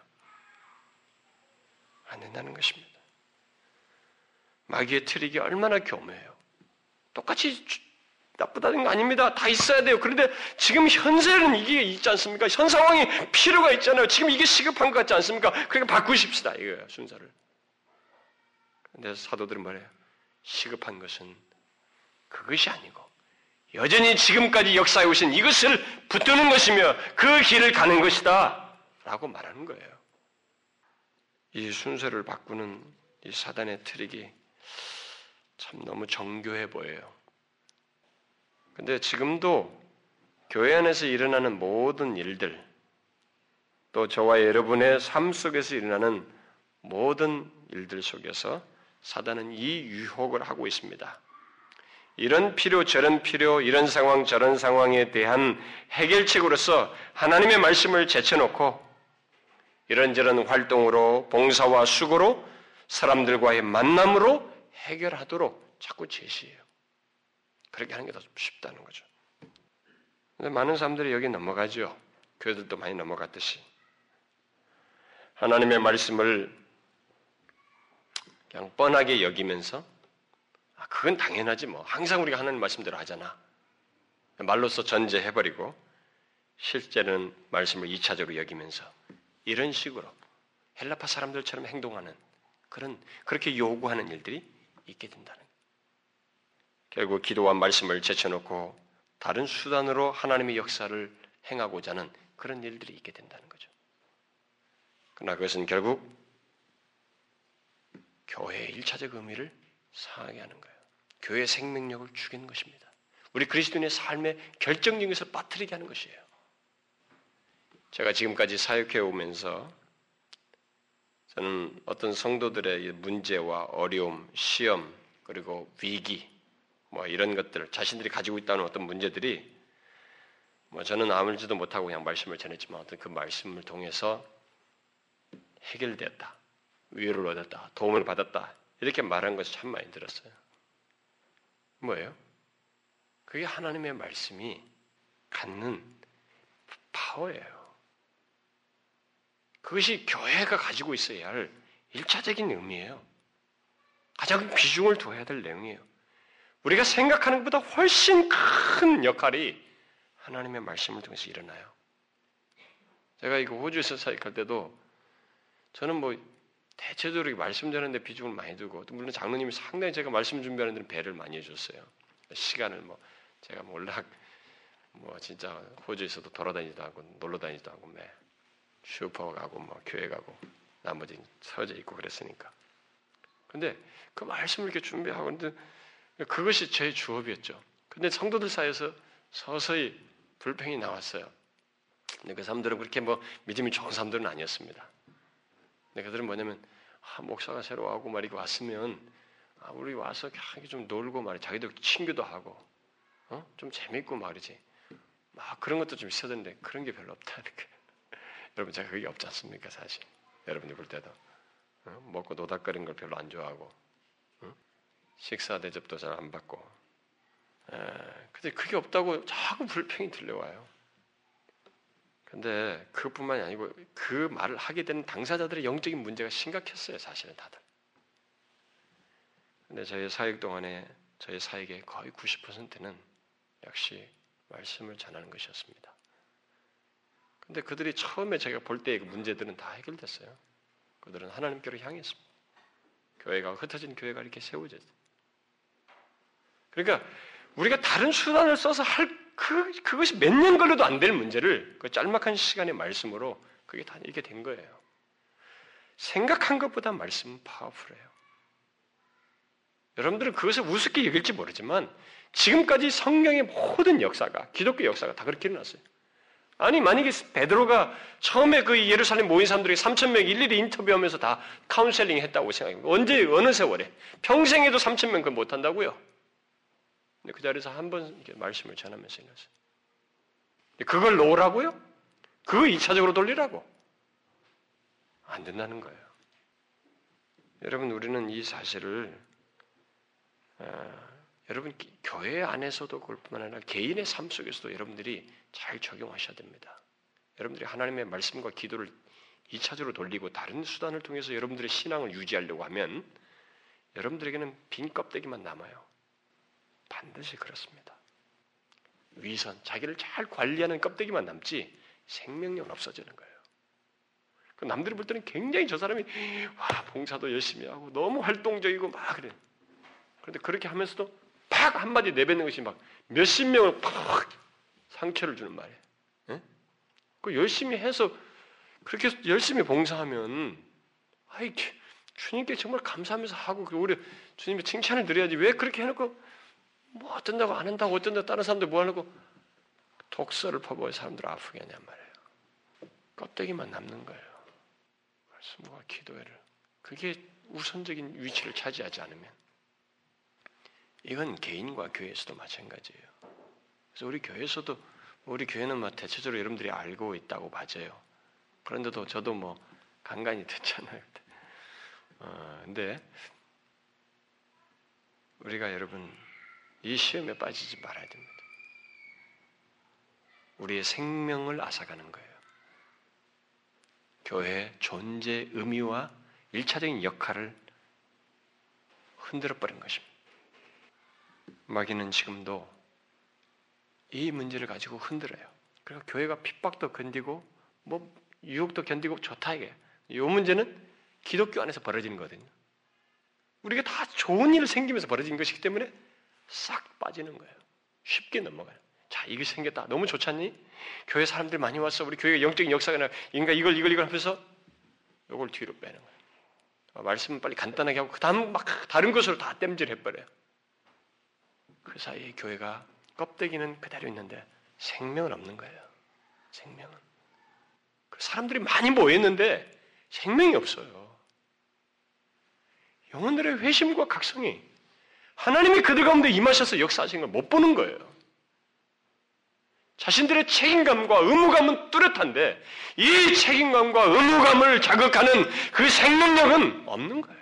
안 된다는 것입니다. 마귀의 트릭이 얼마나 교묘해요. 똑같이 나쁘다는 거 아닙니다. 다 있어야 돼요. 그런데 지금 현재는 이게 있지 않습니까? 현 상황이 필요가 있잖아요. 지금 이게 시급한 것 같지 않습니까? 그러니까 바꾸십시다. 이거예요. 순서를. 근데 사도들은 말해요. 시급한 것은 그것이 아니고 여전히 지금까지 역사에 오신 이것을 붙드는 것이며 그 길을 가는 것이다. 라고 말하는 거예요. 이 순서를 바꾸는 이 사단의 트릭이 참 너무 정교해 보여요. 근데 지금도 교회 안에서 일어나는 모든 일들, 또 저와 여러분의 삶 속에서 일어나는 모든 일들 속에서 사단은 이 유혹을 하고 있습니다. 이런 필요, 저런 필요, 이런 상황, 저런 상황에 대한 해결책으로서 하나님의 말씀을 제쳐놓고 이런저런 활동으로 봉사와 수고로 사람들과의 만남으로 해결하도록 자꾸 제시해요. 그렇게 하는 게 더 쉽다는 거죠. 근데 많은 사람들이 여기 넘어가죠. 교회들도 많이 넘어갔듯이. 하나님의 말씀을 그냥 뻔하게 여기면서 아, 그건 당연하지 뭐. 항상 우리가 하나님 말씀대로 하잖아. 말로써 전제해버리고 실제는 말씀을 2차적으로 여기면서 이런 식으로 헬라파 사람들처럼 행동하는 그런 그렇게 요구하는 일들이 있게 된다는 결국 기도와 말씀을 제쳐놓고 다른 수단으로 하나님의 역사를 행하고자 하는 그런 일들이 있게 된다는 거죠. 그러나 그것은 결국 교회의 일차적 의미를 상하게 하는 거예요. 교회의 생명력을 죽이는 것입니다. 우리 그리스도인의 삶의 결정적인 것을 빠뜨리게 하는 것이에요. 제가 지금까지 사역해 오면서 저는 어떤 성도들의 문제와 어려움, 시험, 그리고 위기, 뭐 이런 것들, 자신들이 가지고 있다는 어떤 문제들이 뭐 저는 아무지도 못하고 그냥 말씀을 전했지만 어떤 그 말씀을 통해서 해결되었다. 위로를 얻었다. 도움을 받았다. 이렇게 말한 것을 참 많이 들었어요. 뭐예요? 그게 하나님의 말씀이 갖는 파워예요. 그것이 교회가 가지고 있어야 할 일차적인 의미예요. 가장 비중을 둬야 될 내용이에요. 우리가 생각하는 것보다 훨씬 큰 역할이 하나님의 말씀을 통해서 일어나요. 제가 이거 호주에서 사역할 때도 저는 뭐 대체적으로 말씀 전하는데 비중을 많이 두고 또 물론 장로님이 상당히 제가 말씀 준비하는 데는 배를 많이 해줬어요. 시간을 뭐 제가 뭐 올라 뭐 진짜 호주에서도 돌아다니지도 않고 놀러 다니지도 않고 매 슈퍼 가고 뭐 교회 가고 나머지 서재 있고 그랬으니까. 근데 그 말씀을 이렇게 준비하고 근데 그것이 제 주업이었죠. 근데 성도들 사이에서 서서히 불평이 나왔어요. 근데 그 사람들은 그렇게 뭐 믿음이 좋은 사람들은 아니었습니다. 그들은 뭐냐면 아, 목사가 새로 와고 말이고 왔으면 아, 우리 와서 좀 놀고 말이 자기도 친구도 하고 어? 좀 재밌고 말이지. 막 그런 것도 좀 있어야 되는데 그런 게 별로 없다 이렇게. (laughs) 여러분 제가 그게 없지 않습니까 사실. 여러분이 볼 때도 어? 먹고 노닥거리는 걸 별로 안 좋아하고 어? 식사 대접도 잘 안 받고. 에, 근데 그게 없다고 자꾸 불평이 들려와요. 근데 그뿐만이 아니고 그 말을 하게 되는 당사자들의 영적인 문제가 심각했어요, 사실은 다들. 근데 저희 사역 동안에 저희 사역의 거의 90%는 역시 말씀을 전하는 것이었습니다. 근데 그들이 처음에 제가 볼 때의 그 문제들은 다 해결됐어요. 그들은 하나님께로 향했습니다. 교회가 흩어진 교회가 이렇게 세워졌어요. 그러니까 우리가 다른 수단을 써서 할 그, 그것이 몇 년 걸려도 안 될 문제를 그 짤막한 시간의 말씀으로 그게 다 이렇게 된 거예요. 생각한 것보다 말씀은 파워풀해요. 여러분들은 그것을 우습게 여길지 모르지만 지금까지 성경의 모든 역사가 기독교 역사가 다 그렇게 일어났어요. 아니 만약에 베드로가 처음에 그 예루살렘 모인 사람들이 3천 명 일일이 인터뷰하면서 다 카운셀링 했다고 생각해요. 언제 어느 세월에 평생에도 3천 명그 못한다고요. 근데 그 자리에서 한 번 말씀을 전하면서 이랬어요. 그걸 놓으라고요? 그거 2차적으로 돌리라고? 안 된다는 거예요. 여러분 우리는 이 사실을 어, 여러분 교회 안에서도 그럴 뿐만 아니라 개인의 삶 속에서도 여러분들이 잘 적용하셔야 됩니다. 여러분들이 하나님의 말씀과 기도를 2차적으로 돌리고 다른 수단을 통해서 여러분들의 신앙을 유지하려고 하면 여러분들에게는 빈 껍데기만 남아요. 반드시 그렇습니다. 위선, 자기를 잘 관리하는 껍데기만 남지 생명력은 없어지는 거예요. 그 남들이 볼 때는 굉장히 저 사람이 와 봉사도 열심히 하고 너무 활동적이고 막 그래. 그런데 그렇게 하면서도 팍 한마디 내뱉는 것이 막 몇십 명을 팍 상처를 주는 말이에요. 네? 그 열심히 해서 그렇게 열심히 봉사하면 아이 주님께 정말 감사하면서 하고 그 우리 주님의 칭찬을 드려야지 왜 그렇게 해놓고 뭐 어쩐다고 안 한다고 어쩐다고 다른 사람들 뭐 하려고 독서를 퍼부어 사람들 아프게 하냔 말이에요. 껍데기만 남는 거예요. 말씀과 기도회를 그게 우선적인 위치를 차지하지 않으면 이건 개인과 교회에서도 마찬가지예요. 그래서 우리 교회에서도 우리 교회는 뭐 대체적으로 여러분들이 알고 있다고 봐져요. 그런데도 저도 뭐 간간히 듣잖아요. (laughs) 어, 근데 우리가 여러분 이 시험에 빠지지 말아야 됩니다. 우리의 생명을 앗아가는 거예요. 교회의 존재 의미와 일차적인 역할을 흔들어 버린 것입니다. 마귀는 지금도 이 문제를 가지고 흔들어요. 그래서 교회가 핍박도 견디고 뭐 유혹도 견디고 좋다 이게. 이 문제는 기독교 안에서 벌어지는 거거든요. 우리가 다 좋은 일 생기면서 벌어진 것이기 때문에 싹 빠지는 거예요. 쉽게 넘어가요. 자, 이게 생겼다. 너무 좋지 않니? 교회 사람들 많이 왔어. 우리 교회가 영적인 역사가 나. 인가 이걸 이걸 이걸 하면서 이걸 뒤로 빼는 거예요. 말씀은 빨리 간단하게 하고 그 다음 막 다른 것으로 다 땜질 해버려요. 그 사이에 교회가 껍데기는 그대로 있는데 생명은 없는 거예요. 생명은. 그 사람들이 많이 모였는데 생명이 없어요. 영혼들의 회심과 각성이 하나님이 그들 가운데 임하셔서 역사하신 걸 못 보는 거예요. 자신들의 책임감과 의무감은 뚜렷한데 이 책임감과 의무감을 자극하는 그 생명력은 없는 거예요.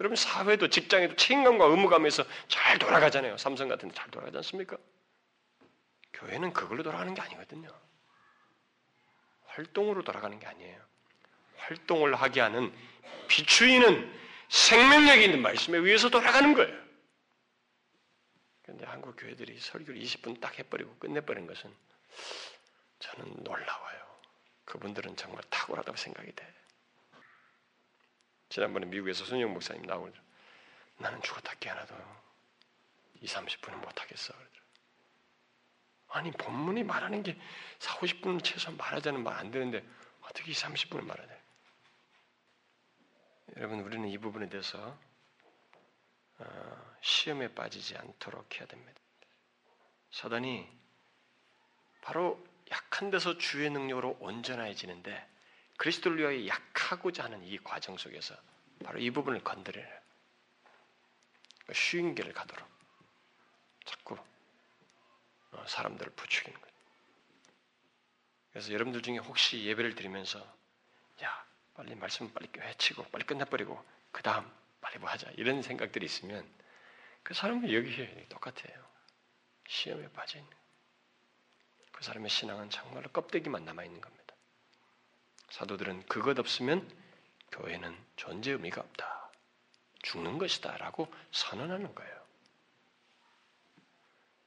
여러분 사회도 직장에도 책임감과 의무감에서 잘 돌아가잖아요. 삼성 같은 데 잘 돌아가지 않습니까? 교회는 그걸로 돌아가는 게 아니거든요. 활동으로 돌아가는 게 아니에요. 활동을 하게 하는 비추이는 생명력이 있는 말씀에 의해서 돌아가는 거예요. 그런데 한국 교회들이 설교를 20분 딱 해버리고 끝내버린 것은 저는 놀라워요. 그분들은 정말 탁월하다고 생각이 돼. 지난번에 미국에서 손영 목사님 나오고 나는 죽었다 깨어나도 2, 30분은 못하겠어. 아니 본문이 말하는 게 4, 50분은 최소한 말하자는 말 안 되는데 어떻게 2, 30분을 말하냐. 여러분 우리는 이 부분에 대해서 어, 시험에 빠지지 않도록 해야 됩니다. 사단이 바로 약한 데서 주의 능력으로 온전해지는데 그리스도를 위하여 약하고자 하는 이 과정 속에서 바로 이 부분을 건드려요. 쉬운 길을 가도록 자꾸 어, 사람들을 부추기는 거예요. 그래서 여러분들 중에 혹시 예배를 드리면서 야 빨리 말씀 빨리 외치고 빨리 끝내버리고 그 다음 빨리 뭐 하자 이런 생각들이 있으면 그 사람은 여기 똑같아요. 시험에 빠져 있는 그 사람의 신앙은 정말로 껍데기만 남아 있는 겁니다. 사도들은 그것 없으면 교회는 존재 의미가 없다. 죽는 것이다. 라고 선언하는 거예요.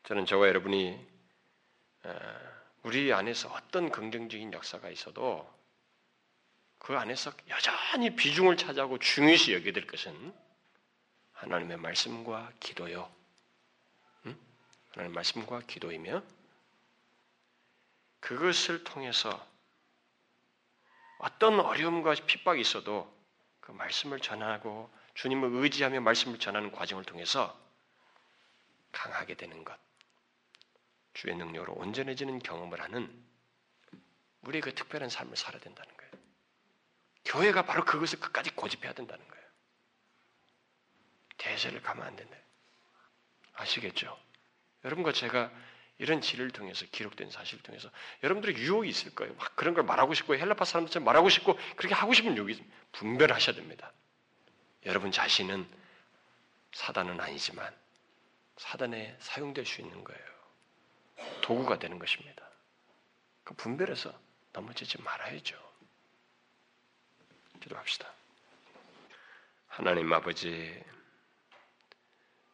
저는 저와 여러분이 우리 안에서 어떤 긍정적인 역사가 있어도 그 안에서 여전히 비중을 차지하고 중요시 여기게 될 것은 하나님의 말씀과 기도요. 응? 하나님의 말씀과 기도이며 그것을 통해서 어떤 어려움과 핍박이 있어도 그 말씀을 전하고 주님을 의지하며 말씀을 전하는 과정을 통해서 강하게 되는 것, 주의 능력으로 온전해지는 경험을 하는 우리의 그 특별한 삶을 살아야 된다는 거예요. 교회가 바로 그것을 끝까지 고집해야 된다는 거예요. 대세를 가면 안 된다. 아시겠죠? 여러분과 제가 이런 지를 통해서 기록된 사실을 통해서 여러분들의 유혹이 있을 거예요. 막 그런 걸 말하고 싶고 헬라파 사람들처럼 말하고 싶고 그렇게 하고 싶은 유혹이 분별하셔야 됩니다. 여러분 자신은 사단은 아니지만 사단에 사용될 수 있는 거예요. 도구가 되는 것입니다. 그 분별해서 넘어지지 말아야죠. 기도합시다. 하나님 아버지,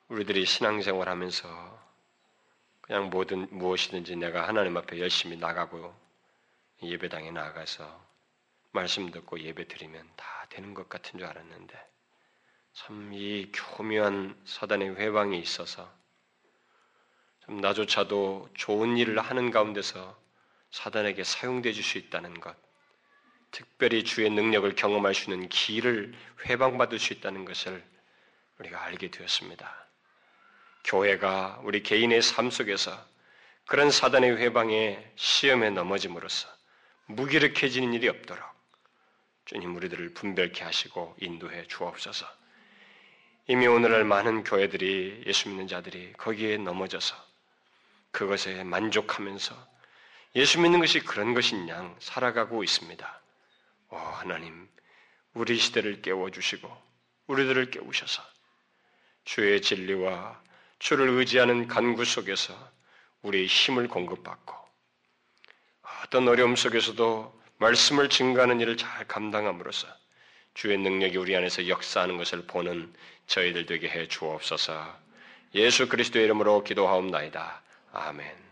우리들이 신앙생활 하면서 그냥 뭐든 무엇이든지 내가 하나님 앞에 열심히 나가고 예배당에 나가서 말씀 듣고 예배 드리면 다 되는 것 같은 줄 알았는데 참 이 교묘한 사단의 회방이 있어서 좀 나조차도 좋은 일을 하는 가운데서 사단에게 사용되어질 수 있다는 것, 특별히 주의 능력을 경험할 수 있는 길을 회방받을 수 있다는 것을 우리가 알게 되었습니다. 교회가 우리 개인의 삶 속에서 그런 사단의 회방에 시험에 넘어짐으로써 무기력해지는 일이 없도록 주님 우리들을 분별케 하시고 인도해 주옵소서. 이미 오늘날 많은 교회들이 예수 믿는 자들이 거기에 넘어져서 그것에 만족하면서 예수 믿는 것이 그런 것인 양 살아가고 있습니다. 오 하나님, 우리 시대를 깨워주시고 우리들을 깨우셔서 주의 진리와 주를 의지하는 간구 속에서 우리의 힘을 공급받고 어떤 어려움 속에서도 말씀을 증가하는 일을 잘 감당함으로써 주의 능력이 우리 안에서 역사하는 것을 보는 저희들 되게 해 주옵소서. 예수 그리스도의 이름으로 기도하옵나이다. 아멘.